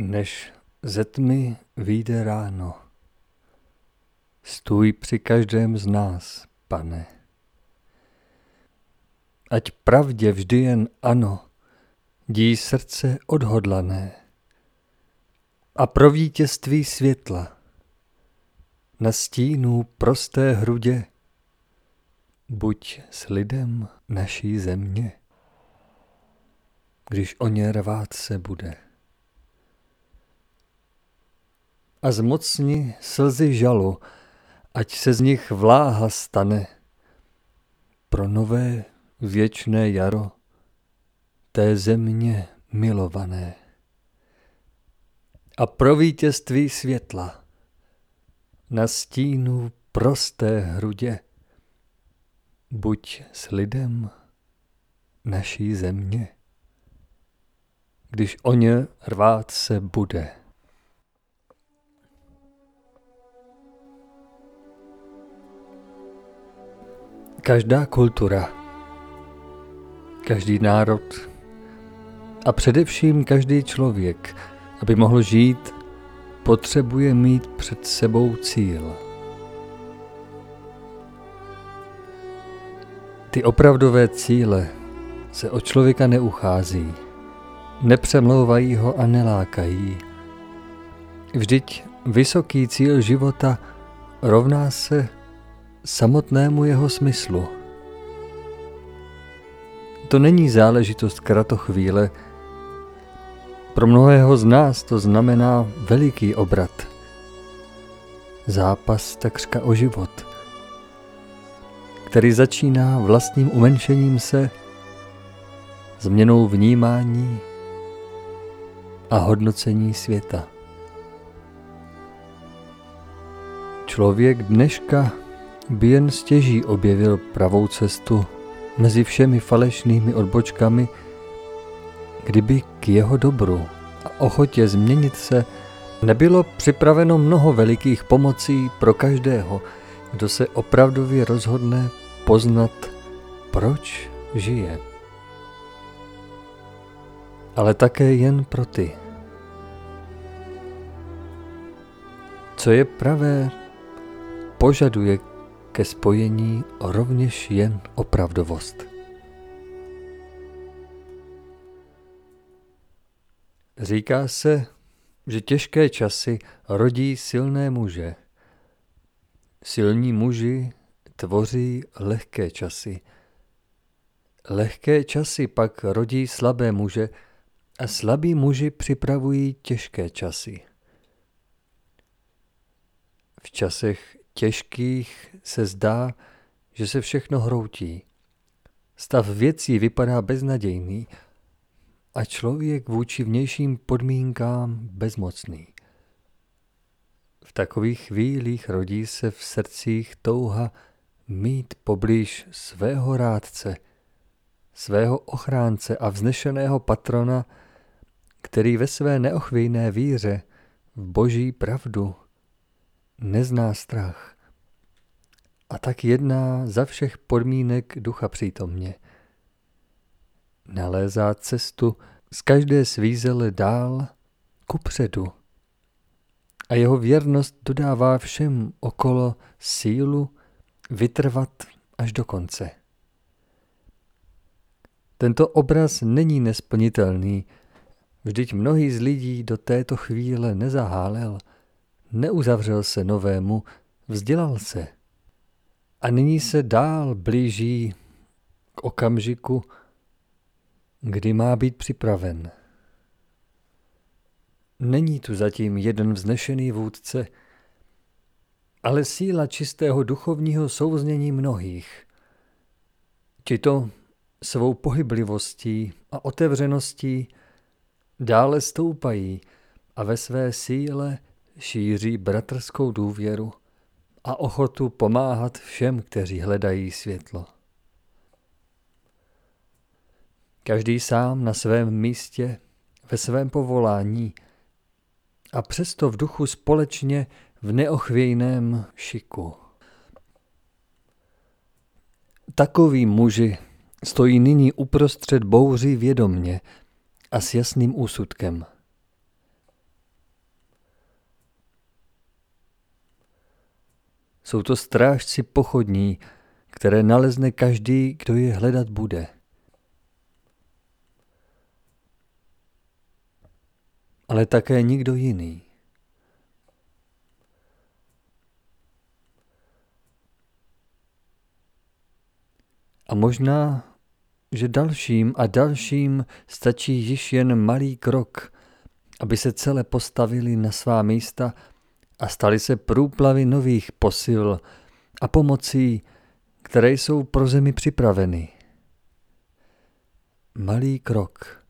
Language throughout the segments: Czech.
Než ze tmy vyjde ráno, stůj při každém z nás, pane. Ať pravdě vždy jen ano, dí srdce odhodlané a pro vítězství světla na stínu prosté hrudě buď s lidem naší země, když o ně rvát se bude. A zmocni slzy žalu, ať se z nich vláha stane pro nové věčné jaro té země milované. A pro vítězství světla na stínu prosté hrudě buď s lidem naší země, když o ně rvát se bude. Každá kultura, každý národ a především každý člověk, aby mohl žít, potřebuje mít před sebou cíl. Ty opravdové cíle se od člověka neuchází, nepřemlouvají ho a nelákají. Vždyť vysoký cíl života rovná se samotnému jeho smyslu. To není záležitost kratochvíle, pro mnohého z nás to znamená veliký obrat. Zápas takřka o život, který začíná vlastním umenšením se, změnou vnímání a hodnocení světa. Člověk dneška by jen stěží objevil pravou cestu mezi všemi falešnými odbočkami, kdyby k jeho dobru a ochotě změnit se nebylo připraveno mnoho velikých pomocí pro každého, kdo se opravdově rozhodne poznat, proč žije. Ale také jen pro ty. Co je pravé, požaduje ke spojení rovněž jen opravdovost. Říká se, že těžké časy rodí silné muže. Silní muži tvoří lehké časy. Lehké časy pak rodí slabé muže a slabí muži připravují těžké časy. V časech těžkých se zdá, že se všechno hroutí. Stav věcí vypadá beznadějný a člověk vůči vnějším podmínkám bezmocný. V takových chvílích rodí se v srdcích touha mít poblíž svého rádce, svého ochránce a vznešeného patrona, který ve své neochvějné víře v boží pravdu nezná strach a tak jedná za všech podmínek ducha přítomně. Nalézá cestu z každé svízele dál kupředu a jeho věrnost dodává všem okolo sílu vytrvat až do konce. Tento obraz není nesplnitelný, vždyť mnohý z lidí do této chvíle nezahálel, neuzavřel se novému, vzdělal se a nyní se dál blíží k okamžiku, kdy má být připraven. Není tu zatím jeden vznešený vůdce, ale síla čistého duchovního souznění mnohých. Tito svou pohyblivostí a otevřeností dále stoupají a ve své síle šíří bratrskou důvěru a ochotu pomáhat všem, kteří hledají světlo. Každý sám na svém místě, ve svém povolání a přesto v duchu společně v neochvějném šiku. Takoví muži stojí nyní uprostřed bouří vědomně a s jasným úsudkem. Jsou to strážci pochodní, které nalezne každý, kdo je hledat bude. Ale také nikdo jiný. A možná, že dalším a dalším stačí již jen malý krok, aby se celé postavili na svá místa a stali se průplavy nových posil a pomocí, které jsou pro zemi připraveny. Malý krok,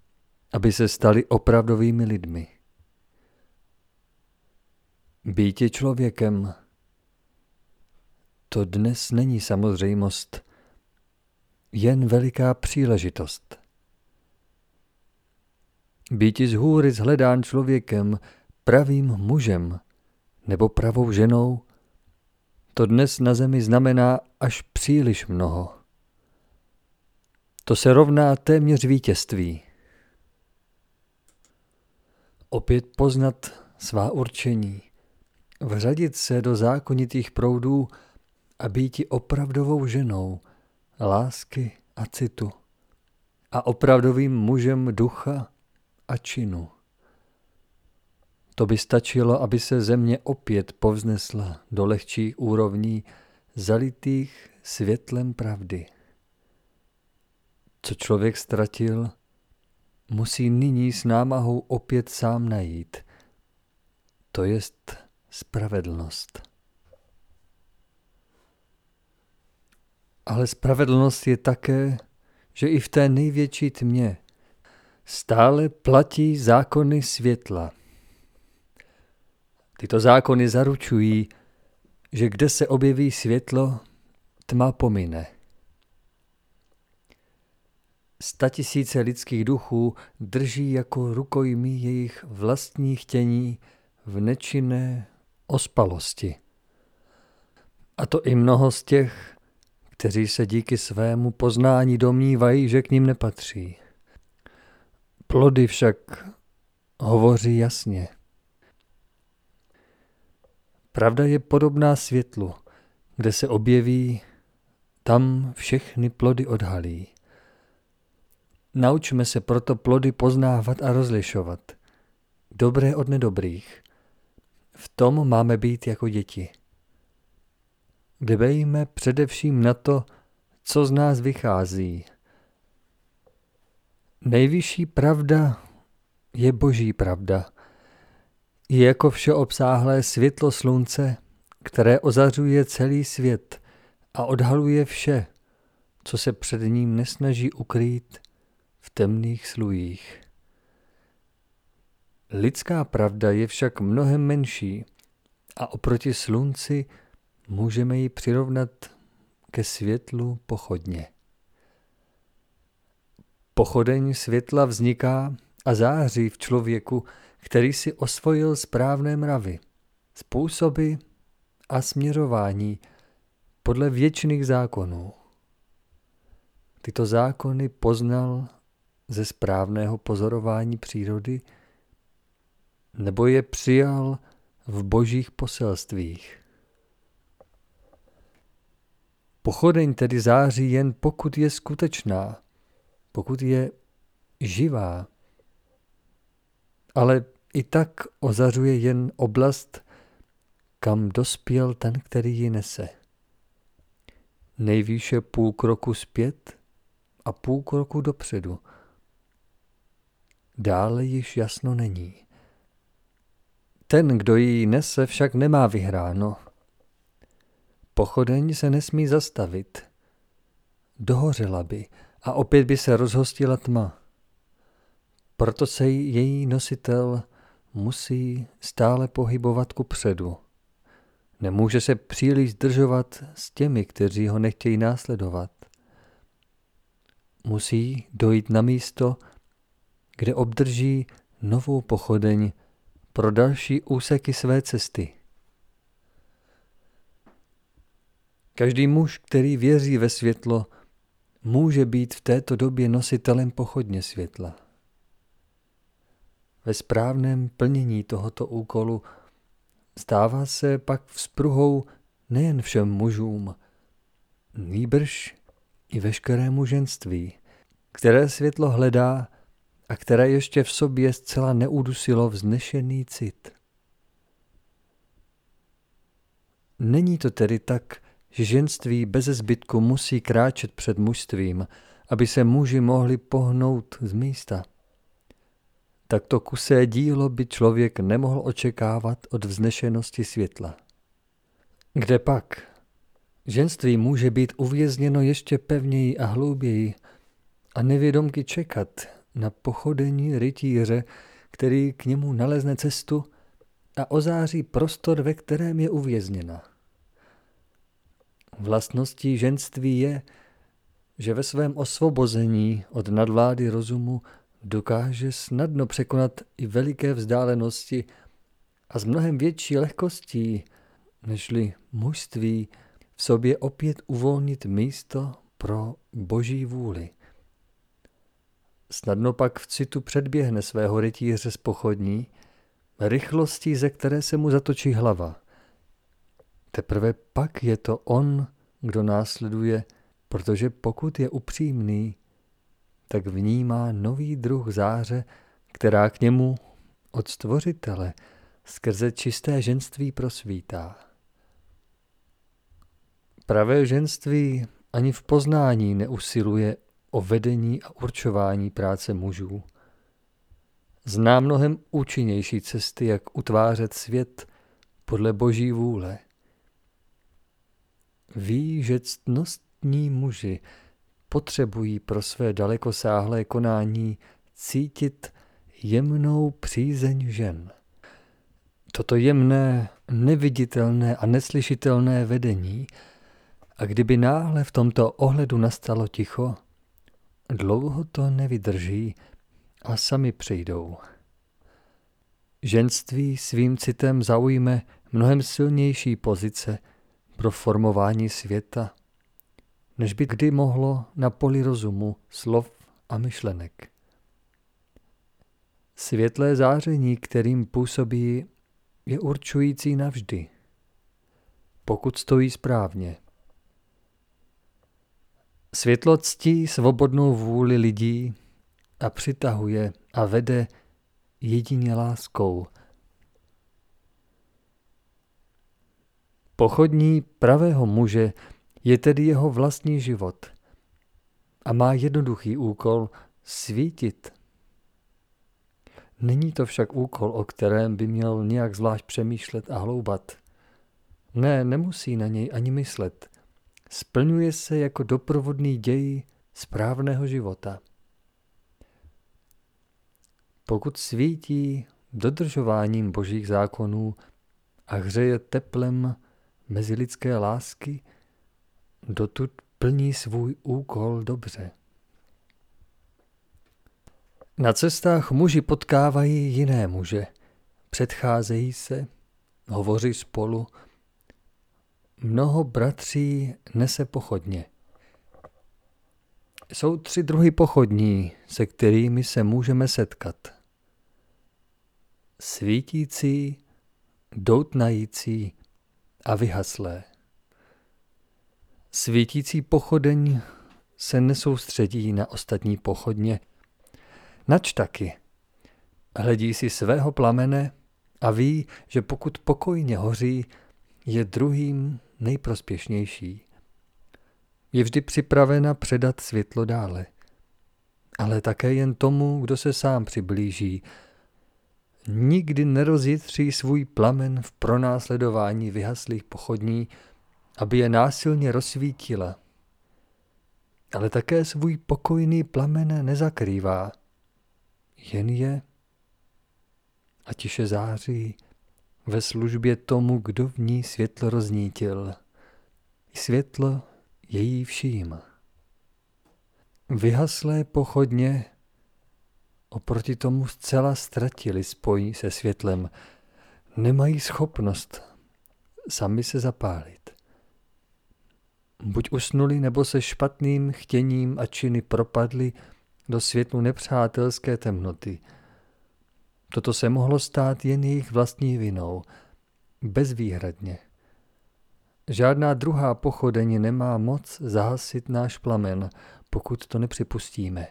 aby se stali opravdovými lidmi. Býtě člověkem, to dnes není samozřejmost, jen veliká příležitost. Býti z hůry zhledán člověkem, pravým mužem nebo pravou ženou, to dnes na zemi znamená až příliš mnoho. To se rovná téměř vítězství. Opět poznat svá určení, vřadit se do zákonitých proudů a býti opravdovou ženou, lásky a citu a opravdovým mužem ducha a činu. To by stačilo, aby se země opět povznesla do lehčích úrovní, zalitých světlem pravdy. Co člověk ztratil, musí nyní s námahou opět sám najít. To jest spravedlnost. Ale spravedlnost je také, že i v té největší tmě stále platí zákony světla. Tyto zákony zaručují, že kde se objeví světlo, tma pomine. Statisíce lidských duchů drží jako rukojmí jejich vlastní chtění v nečinné ospalosti. A to i mnoho z těch, kteří se díky svému poznání domnívají, že k ním nepatří. Plody však hovoří jasně. Pravda je podobná světlu, kde se objeví, tam všechny plody odhalí. Naučme se proto plody poznávat a rozlišovat. Dobré od nedobrých. V tom máme být jako děti. Dbejme především na to, co z nás vychází. Nejvyšší pravda je boží pravda. Je jako všeobsáhlé světlo slunce, které ozařuje celý svět a odhaluje vše, co se před ním nesnaží ukrýt v temných slujích. Lidská pravda je však mnohem menší a oproti slunci můžeme ji přirovnat ke světlu pochodně. Pochodeň světla vzniká a září v člověku, který si osvojil správné mravy, způsoby a směrování podle věčných zákonů. Tyto zákony poznal ze správného pozorování přírody nebo je přijal v božích poselstvích. Pochodeň tedy září jen pokud je skutečná, pokud je živá. Ale i tak ozařuje jen oblast, kam dospěl ten, který ji nese. Nejvýše půl kroku zpět a půl kroku dopředu. Dále již jasno není. Ten, kdo ji nese, však nemá vyhráno. Pochodeň se nesmí zastavit. Dohořela by a opět by se rozhostila tma. Proto se její nositel musí stále pohybovat ku předu. Nemůže se příliš zdržovat s těmi, kteří ho nechtějí následovat. Musí dojít na místo, kde obdrží novou pochodeň pro další úseky své cesty. Každý muž, který věří ve světlo, může být v této době nositelem pochodně světla. Ve správném plnění tohoto úkolu stává se pak vzpruhou nejen všem mužům, nýbrž i veškerému ženství, které světlo hledá a které ještě v sobě zcela neudusilo vznešený cit. Není to tedy tak, že ženství bez zbytku musí kráčet před mužstvím, aby se muži mohli pohnout z místa. Takto kusé dílo by člověk nemohl očekávat od vznešenosti světla. Kde pak? Ženství může být uvězněno ještě pevněji a hlouběji a nevědomky čekat na pochodení rytíře, který k němu nalezne cestu a ozáří prostor, ve kterém je uvězněna. Vlastností ženství je, že ve svém osvobození od nadvlády rozumu dokáže snadno překonat i veliké vzdálenosti a s mnohem větší lehkostí, nežli mužství, v sobě opět uvolnit místo pro boží vůli. Snadno pak v citu předběhne svého rytíře z pochodní, rychlostí, ze které se mu zatočí hlava. Teprve pak je to on, kdo následuje, protože pokud je upřímný, tak vnímá nový druh záře, která k němu od stvořitele skrze čisté ženství prosvítá. Pravé ženství ani v poznání neusiluje o vedení a určování práce mužů. Zná mnohem účinnější cesty, jak utvářet svět podle boží vůle. Ví, že ctnostní muži potřebují pro své dalekosáhlé konání cítit jemnou přízeň žen. Toto jemné, neviditelné a neslyšitelné vedení a kdyby náhle v tomto ohledu nastalo ticho, dlouho to nevydrží a sami přejdou. Ženství svým citem zaujme mnohem silnější pozice pro formování světa, než by kdy mohlo na poli rozumu, slov a myšlenek. Světlé záření, kterým působí, je určující navždy, pokud stojí správně. Světlo ctí svobodnou vůli lidí a přitahuje a vede jedině láskou. Pochodní pravého muže je tedy jeho vlastní život a má jednoduchý úkol svítit. Není to však úkol, o kterém by měl nějak zvlášť přemýšlet a hloubat. Ne, nemusí na něj ani myslet. Splňuje se jako doprovodný děj správného života. Pokud svítí dodržováním božích zákonů a hřeje teplem mezilidské lásky, dotud plní svůj úkol dobře. Na cestách muži potkávají jiné muže, předcházejí se, hovoří spolu, mnoho bratří nese pochodně. Jsou tři druhy pochodní, se kterými se můžeme setkat. Svítící, doutnající a vyhaslé. Svítící pochodeň se nesoustředí na ostatní pochodně, nač taky. Hledí si svého plamene a ví, že pokud pokojně hoří, je druhým nejprospěšnější. Je vždy připravena předat světlo dále, ale také jen tomu, kdo se sám přiblíží. Nikdy nerozjitří svůj plamen v pronásledování vyhaslých pochodní, aby je násilně rozsvítila. Ale také svůj pokojný plamen nezakrývá, jen je a tiše září ve službě tomu, kdo v ní světlo roznítil. Světlo její vším. Vyhaslé pochodně oproti tomu zcela ztratili spojí se světlem. Nemají schopnost sami se zapálit. Buď usnuli, nebo se špatným chtěním a činy propadli do světlu nepřátelské temnoty. Toto se mohlo stát jen jejich vlastní vinou, bezvýhradně. Žádná druhá pochodeň nemá moc zahasit náš plamen, pokud to nepřipustíme.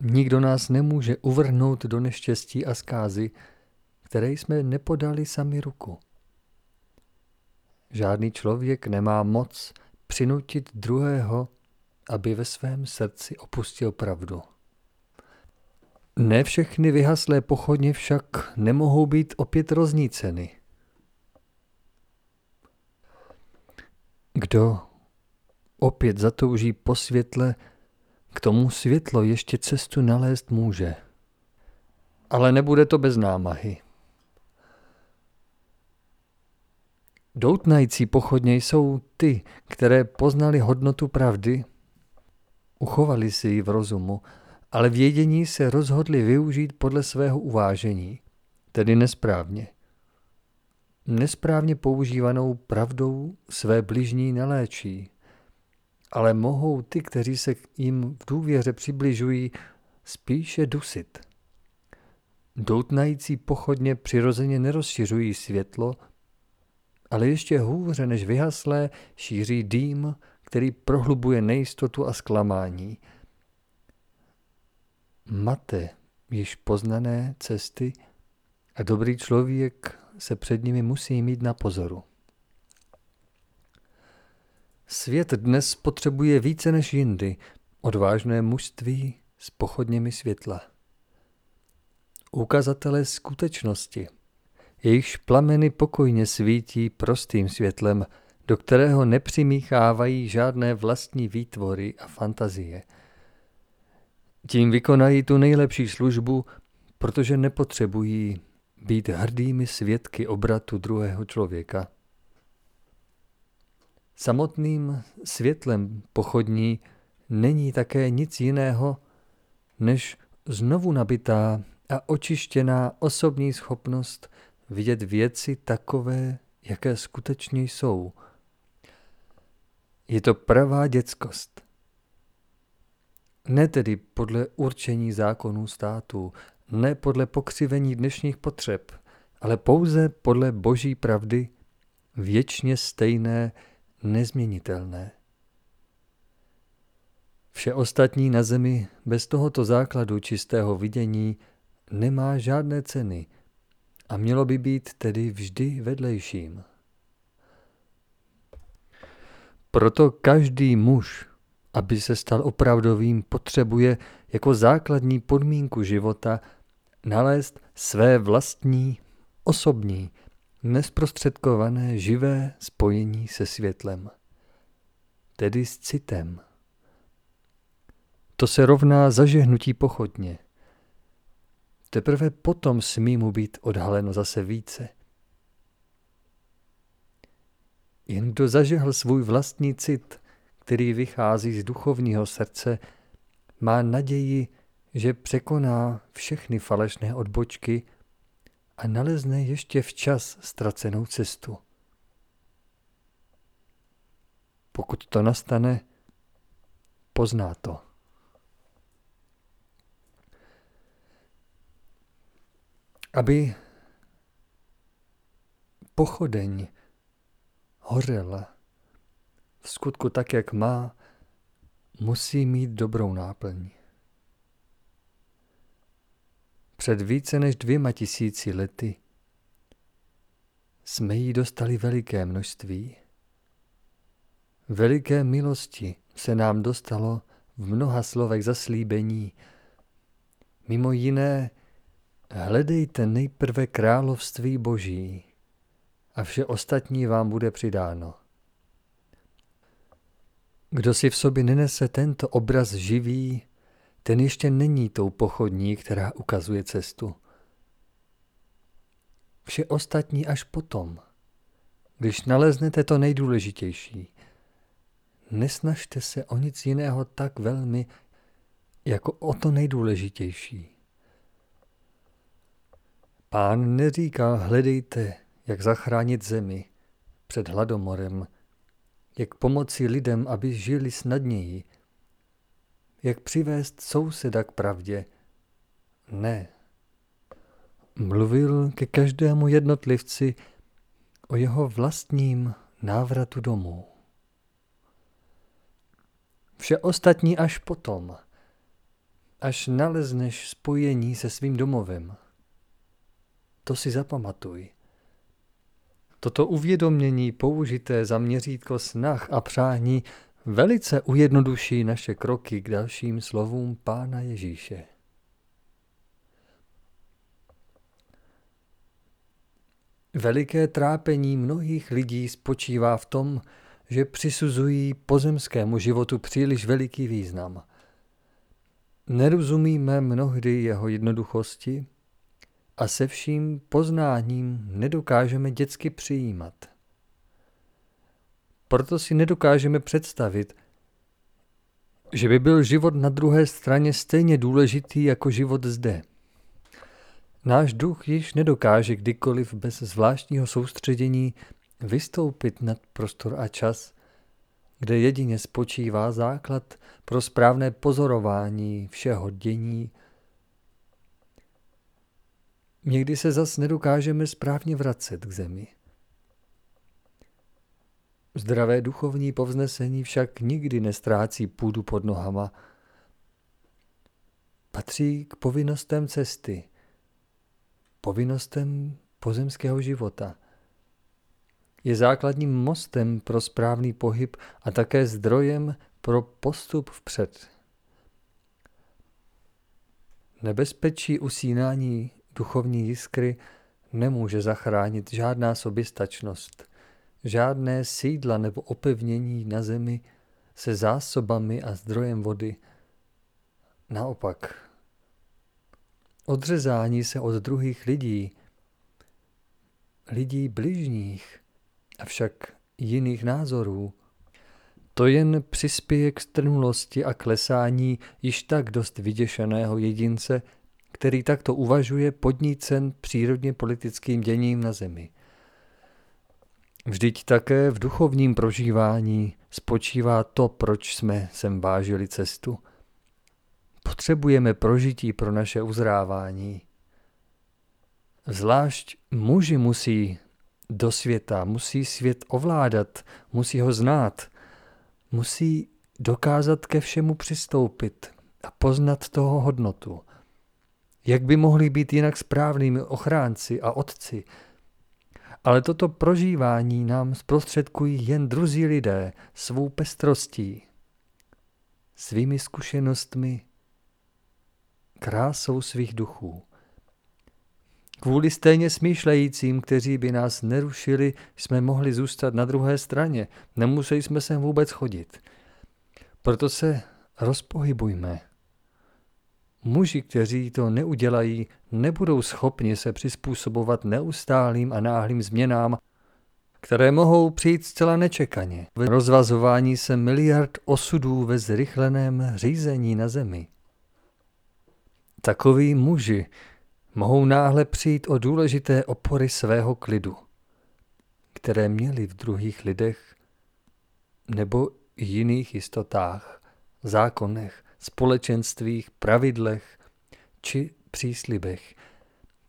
Nikdo nás nemůže uvrhnout do neštěstí a zkázy, které jsme nepodali sami ruku. Žádný člověk nemá moc přinutit druhého, aby ve svém srdci opustil pravdu. Ne všechny vyhaslé pochodně však nemohou být opět rozníceny. Kdo opět zatouží po světle, k tomu světlo ještě cestu nalézt může. Ale nebude to bez námahy. Doutnající pochodně jsou ty, které poznali hodnotu pravdy, uchovali si ji v rozumu, ale vědění se rozhodli využít podle svého uvážení, tedy nesprávně. Nesprávně používanou pravdou své bližní neléčí, ale mohou ty, kteří se jim v důvěře přibližují, spíše dusit. Doutnající pochodně přirozeně nerozšiřují světlo, ale ještě hůře než vyhaslé šíří dým, který prohlubuje nejistotu a zklamání. Mate již poznané cesty a dobrý člověk se před nimi musí mít na pozoru. Svět dnes potřebuje více než jindy odvážné mužství s pochodněmi světla. Ukazatele skutečnosti, jejichž plameny pokojně svítí prostým světlem, do kterého nepřimíchávají žádné vlastní výtvory a fantazie. Tím vykonají tu nejlepší službu, protože nepotřebují být hrdými svědky obratu druhého člověka. Samotným světlem pochodní není také nic jiného, než znovu nabitá a očištěná osobní schopnost vidět věci takové, jaké skutečně jsou. Je to pravá dětskost. Ne tedy podle určení zákonů státu, ne podle pokřivení dnešních potřeb, ale pouze podle boží pravdy, věčně stejné, nezměnitelné. Vše ostatní na zemi bez tohoto základu čistého vidění nemá žádné ceny a mělo by být tedy vždy vedlejším. Proto každý muž, aby se stal opravdovým, potřebuje jako základní podmínku života nalézt své vlastní, osobní, nesprostředkované živé spojení se světlem, tedy s citem. To se rovná zažehnutí pochodně. Teprve potom smí mu být odhaleno zase více. Jen kdo zažehl svůj vlastní cit, který vychází z duchovního srdce, má naději, že překoná všechny falešné odbočky a nalezne ještě včas ztracenou cestu. Pokud to nastane, pozná to. Aby pochodeň hořela v skutku tak, jak má, musí mít dobrou náplň. Před více než dvěma tisíci lety jsme jí dostali veliké množství. Veliké milosti se nám dostalo v mnoha slovech zaslíbení. Mimo jiné, hledejte nejprve království Boží a vše ostatní vám bude přidáno. Kdo si v sobě nenese tento obraz živý, ten ještě není tou pochodní, která ukazuje cestu. Vše ostatní až potom, když naleznete to nejdůležitější. Nesnažte se o nic jiného tak velmi, jako o to nejdůležitější. Pán neříká, hledejte, jak zachránit zemi před hladomorem, jak pomoci lidem, aby žili snadněji, jak přivést souseda k pravdě. Ne. Mluvil ke každému jednotlivci o jeho vlastním návratu domů. Vše ostatní až potom, až nalezneš spojení se svým domovem. To si zapamatuj. Toto uvědomění použité za měřítko snah a přání velice ujednoduší naše kroky k dalším slovům Pána Ježíše. Veliké trápení mnohých lidí spočívá v tom, že přisuzují pozemskému životu příliš veliký význam. Nerozumíme mnohdy jeho jednoduchosti a se vším poznáním nedokážeme dětsky přijímat. Proto si nedokážeme představit, že by byl život na druhé straně stejně důležitý jako život zde. Náš duch již nedokáže kdykoliv bez zvláštního soustředění vystoupit nad prostor a čas, kde jedině spočívá základ pro správné pozorování všeho dění. Někdy se zas nedokážeme správně vracet k zemi. Zdravé duchovní povznesení však nikdy nestrácí půdu pod nohama. Patří k povinnostem cesty, povinnostem pozemského života – je základním mostem pro správný pohyb a také zdrojem pro postup vpřed. Nebezpečí usínání duchovní jiskry nemůže zachránit žádná soběstačnost, žádné sídla nebo opevnění na zemi se zásobami a zdrojem vody. Naopak, odřezání se od druhých lidí, lidí bližních, avšak jiných názorů. To jen přispěje k strnulosti a klesání již tak dost vyděšeného jedince, který takto uvažuje podnícen přírodně politickým děním na zemi. Vždyť také v duchovním prožívání spočívá to, proč jsme sem vážili cestu. Potřebujeme prožití pro naše uzrávání. Zvlášť muži musí do světa, musí svět ovládat, musí ho znát, musí dokázat ke všemu přistoupit a poznat toho hodnotu. Jak by mohli být jinak správnými ochránci a otci? Ale toto prožívání nám zprostředkují jen druzí lidé svou pestrostí, svými zkušenostmi, krásou svých duchů. Kvůli stejně smýšlejícím, kteří by nás nerušili, jsme mohli zůstat na druhé straně. Nemuseli jsme sem vůbec chodit. Proto se rozpohybujme. Muži, kteří to neudělají, nebudou schopni se přizpůsobovat neustálým a náhlým změnám, které mohou přijít zcela nečekaně. V rozvazování se miliard osudů ve zrychleném řízení na zemi. Takoví muži, mohou náhle přijít o důležité opory svého klidu, které měli v druhých lidech nebo jiných jistotách, zákonech, společenstvích, pravidlech či příslibech.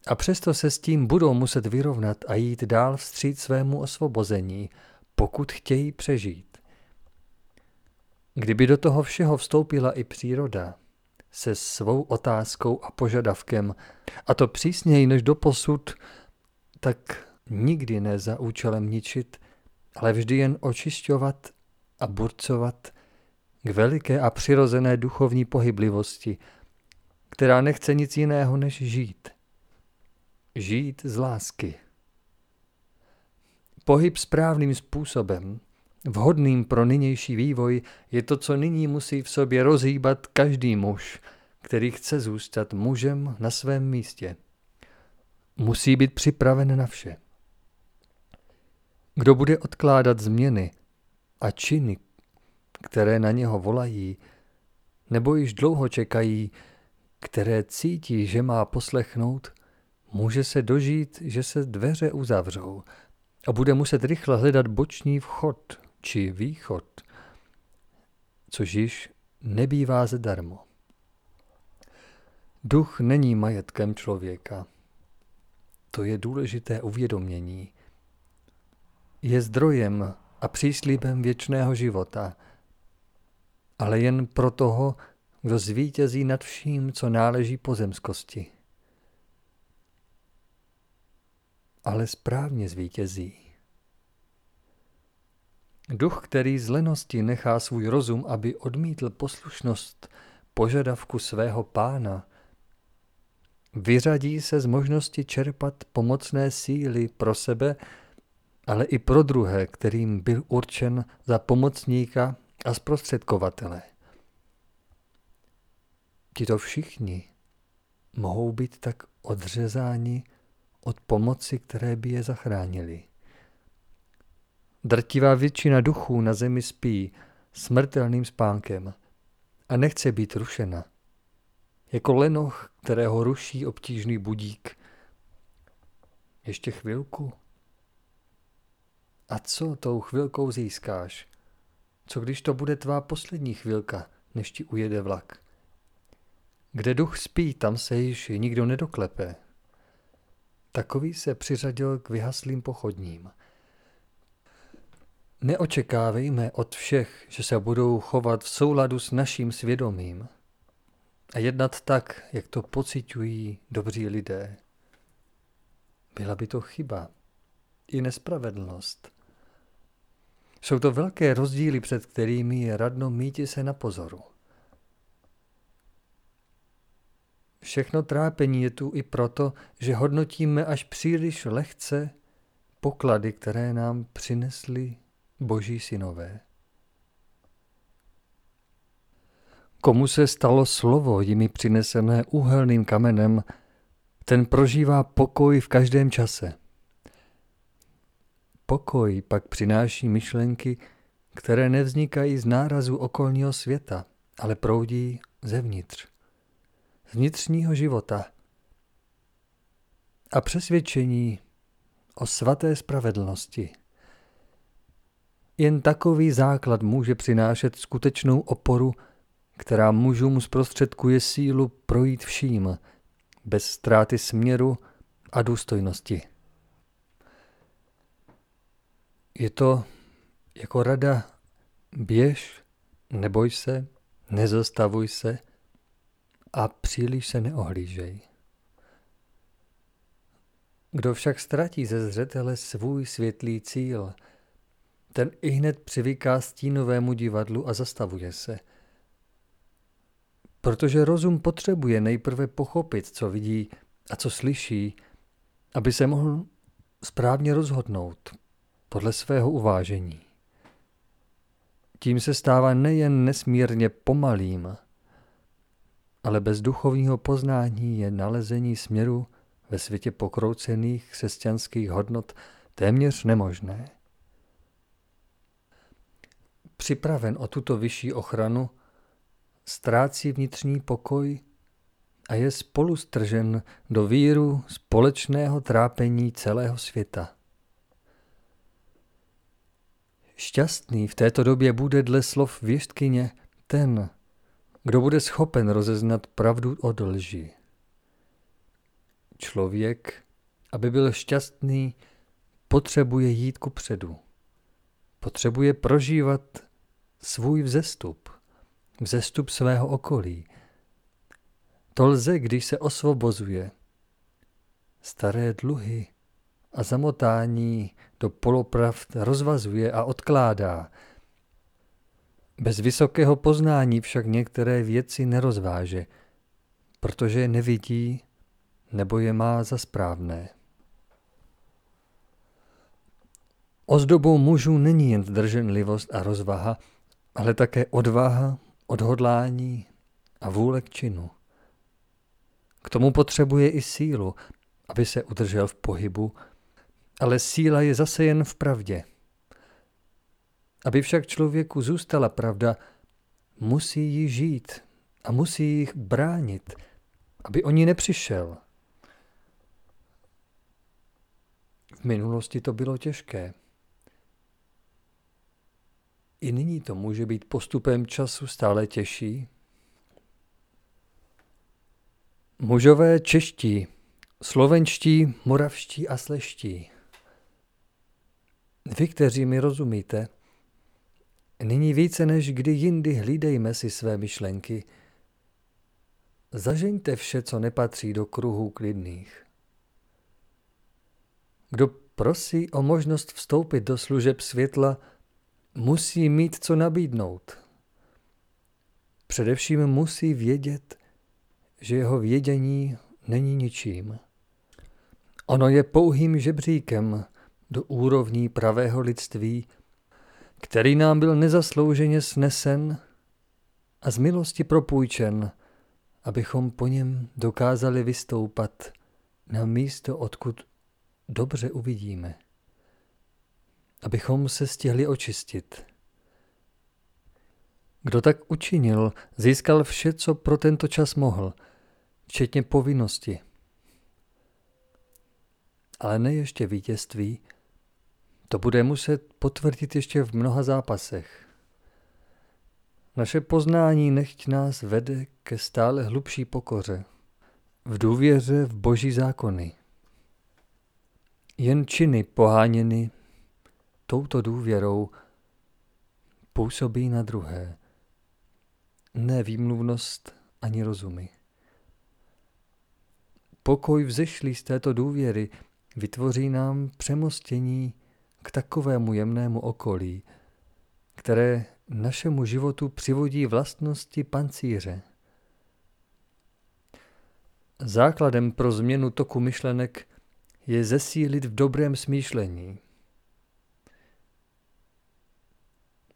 A přesto se s tím budou muset vyrovnat a jít dál vstříc svému osvobození, pokud chtějí přežít. Kdyby do toho všeho vstoupila i příroda, se svou otázkou a požadavkem, a to přísněji než do posud, tak nikdy ne za účelem ničit, ale vždy jen očišťovat a burcovat k veliké a přirozené duchovní pohyblivosti, která nechce nic jiného než žít. Žít z lásky. Pohyb správným způsobem Vhodným pro nynější vývoj je to, co nyní musí v sobě rozhýbat každý muž, který chce zůstat mužem na svém místě. Musí být připraven na vše. Kdo bude odkládat změny a činy, které na něho volají, nebo již dlouho čekají, které cítí, že má poslechnout, může se dožít, že se dveře uzavřou a bude muset rychle hledat boční vchod či východ, což již nebývá zdarmo. Duch není majetkem člověka. To je důležité uvědomění. je zdrojem a příslíbem věčného života, ale jen pro toho, kdo zvítězí nad vším, co náleží pozemskosti. Ale správně zvítězí. Duch, který z lenosti nechá svůj rozum, aby odmítl poslušnost požadavku svého pána, vyřadí se z možnosti čerpat pomocné síly pro sebe, ale i pro druhé, kterým byl určen za pomocníka a zprostředkovatele. Tito všichni mohou být tak odřezáni od pomoci, které by je zachránili. Drtivá většina duchů na zemi spí smrtelným spánkem a nechce být rušena. Jako lenoch, kterého ruší obtížný budík. Ještě chvilku. A co tou chvilkou získáš? Co když to bude tvá poslední chvilka, než ti ujede vlak? Kde duch spí, tam se již nikdo nedoklepe. Takový se přiřadil k vyhaslým pochodním. Neočekávejme od všech, že se budou chovat v souladu s naším svědomím a jednat tak, jak to pocitují dobří lidé. Byla by to chyba i nespravedlnost. Jsou to velké rozdíly, před kterými je radno míti se na pozoru. Všechno trápení je tu i proto, že hodnotíme až příliš lehce poklady, které nám přinesli boží synové. Komu se stalo slovo jimi přinesené úhelným kamenem, ten prožívá pokoj v každém čase. Pokoj pak přináší myšlenky, které nevznikají z nárazu okolního světa, ale proudí zevnitř, z vnitřního života a přesvědčení o svaté spravedlnosti. Jen takový základ může přinášet skutečnou oporu, která mužům zprostředkuje sílu projít vším, bez ztráty směru a důstojnosti. Je to jako rada běž, neboj se, nezastavuj se a příliš se neohlížej. Kdo však ztratí ze zřetele svůj světlý cíl, ten i hned přivyká stínovému divadlu a zastavuje se. Protože rozum potřebuje nejprve pochopit, co vidí a co slyší, aby se mohl správně rozhodnout podle svého uvážení. Tím se stává nejen nesmírně pomalým, ale bez duchovního poznání je nalezení směru ve světě pokroucených křesťanských hodnot téměř nemožné. Připraven o tuto vyšší ochranu, ztrácí vnitřní pokoj a je spolu stržen do víru společného trápení celého světa. Šťastný v této době bude dle slov věštkyně ten, kdo bude schopen rozeznat pravdu od lži. Člověk, aby byl šťastný, potřebuje jít ku předu. Potřebuje prožívat svůj vzestup, vzestup svého okolí. To lze, když se osvobozuje. Staré dluhy a zamotání do polopravd rozvazuje a odkládá. Bez vysokého poznání však některé věci nerozváže, protože je nevidí nebo je má za správné. Ozdobou mužů není jen zdrženlivost a rozvaha, ale také odvaha, odhodlání a vůle k činu. K tomu potřebuje i sílu, aby se udržel v pohybu ale síla je zase jen v pravdě. Aby však člověku zůstala pravda, musí ji žít a musí jich bránit, aby o ní nepřišel. V minulosti to bylo těžké. I nyní to může být postupem času stále těžší. Mužové čeští, slovenští, moravští a sleští Vy, kteří mi rozumíte, nyní více než kdy jindy hlídejme si své myšlenky. Zažeňte vše, co nepatří do kruhů klidných. Kdo prosí o možnost vstoupit do služeb světla, musí mít co nabídnout. Především musí vědět, že jeho vědění není ničím. Ono je pouhým žebříkem do úrovní pravého lidství, který nám byl nezaslouženě snesen a z milosti propůjčen, abychom po něm dokázali vystoupat na místo, odkud dobře uvidíme. Abychom se stihli očistit. Kdo tak učinil, získal vše, co pro tento čas mohl, včetně povinnosti. Ale ne ještě vítězství, to bude muset potvrdit ještě v mnoha zápasech. Naše poznání nechť nás vede ke stále hlubší pokoře, v důvěře v boží zákony. Jen činy poháněny touto důvěrou působí na druhé. Ne výmluvnost ani rozumy. Pokoj vzešlý z této důvěry vytvoří nám přemostění k takovému jemnému okolí, které našemu životu přivodí vlastnosti pancíře. Základem pro změnu toku myšlenek je zesílit v dobrém smýšlení.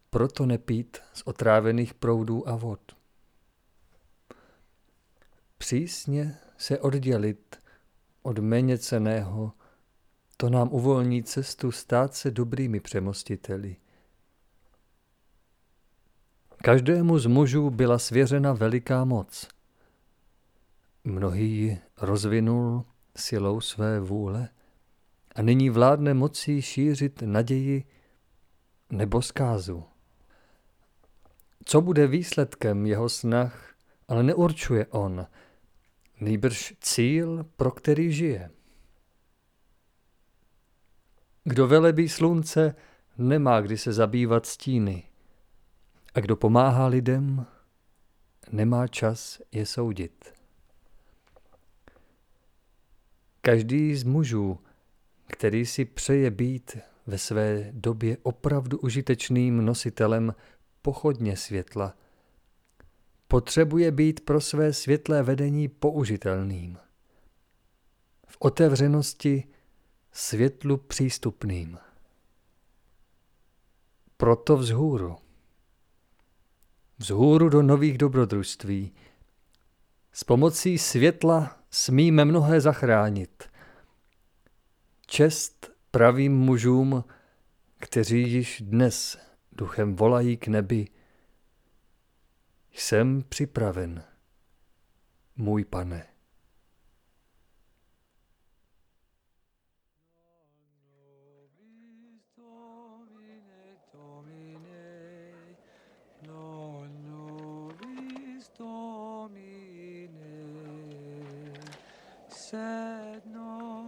Proto nepít z otrávených proudů a vod. Přísně se oddělit od méně ceného, to nám uvolní cestu stát se dobrými přemostiteli. Každému z mužů byla svěřena veliká moc. Mnohý ji rozvinul silou své vůle a nyní vládne mocí šířit naději nebo zkázu. Co bude výsledkem jeho snah, ale neurčuje on, nýbrž cíl, pro který žije. Kdo velebí slunce, nemá kdy se zabývat stíny. A kdo pomáhá lidem, nemá čas je soudit. Každý z mužů, který si přeje být ve své době opravdu užitečným nositelem pochodně světla, potřebuje být pro své světlé vedení použitelným. V otevřenosti světlu přístupným. Proto vzhůru. Vzhůru do nových dobrodružství. S pomocí světla smíme mnohé zachránit. Čest pravým mužům, kteří již dnes duchem volají k nebi. Jsem připraven, můj pane. said no.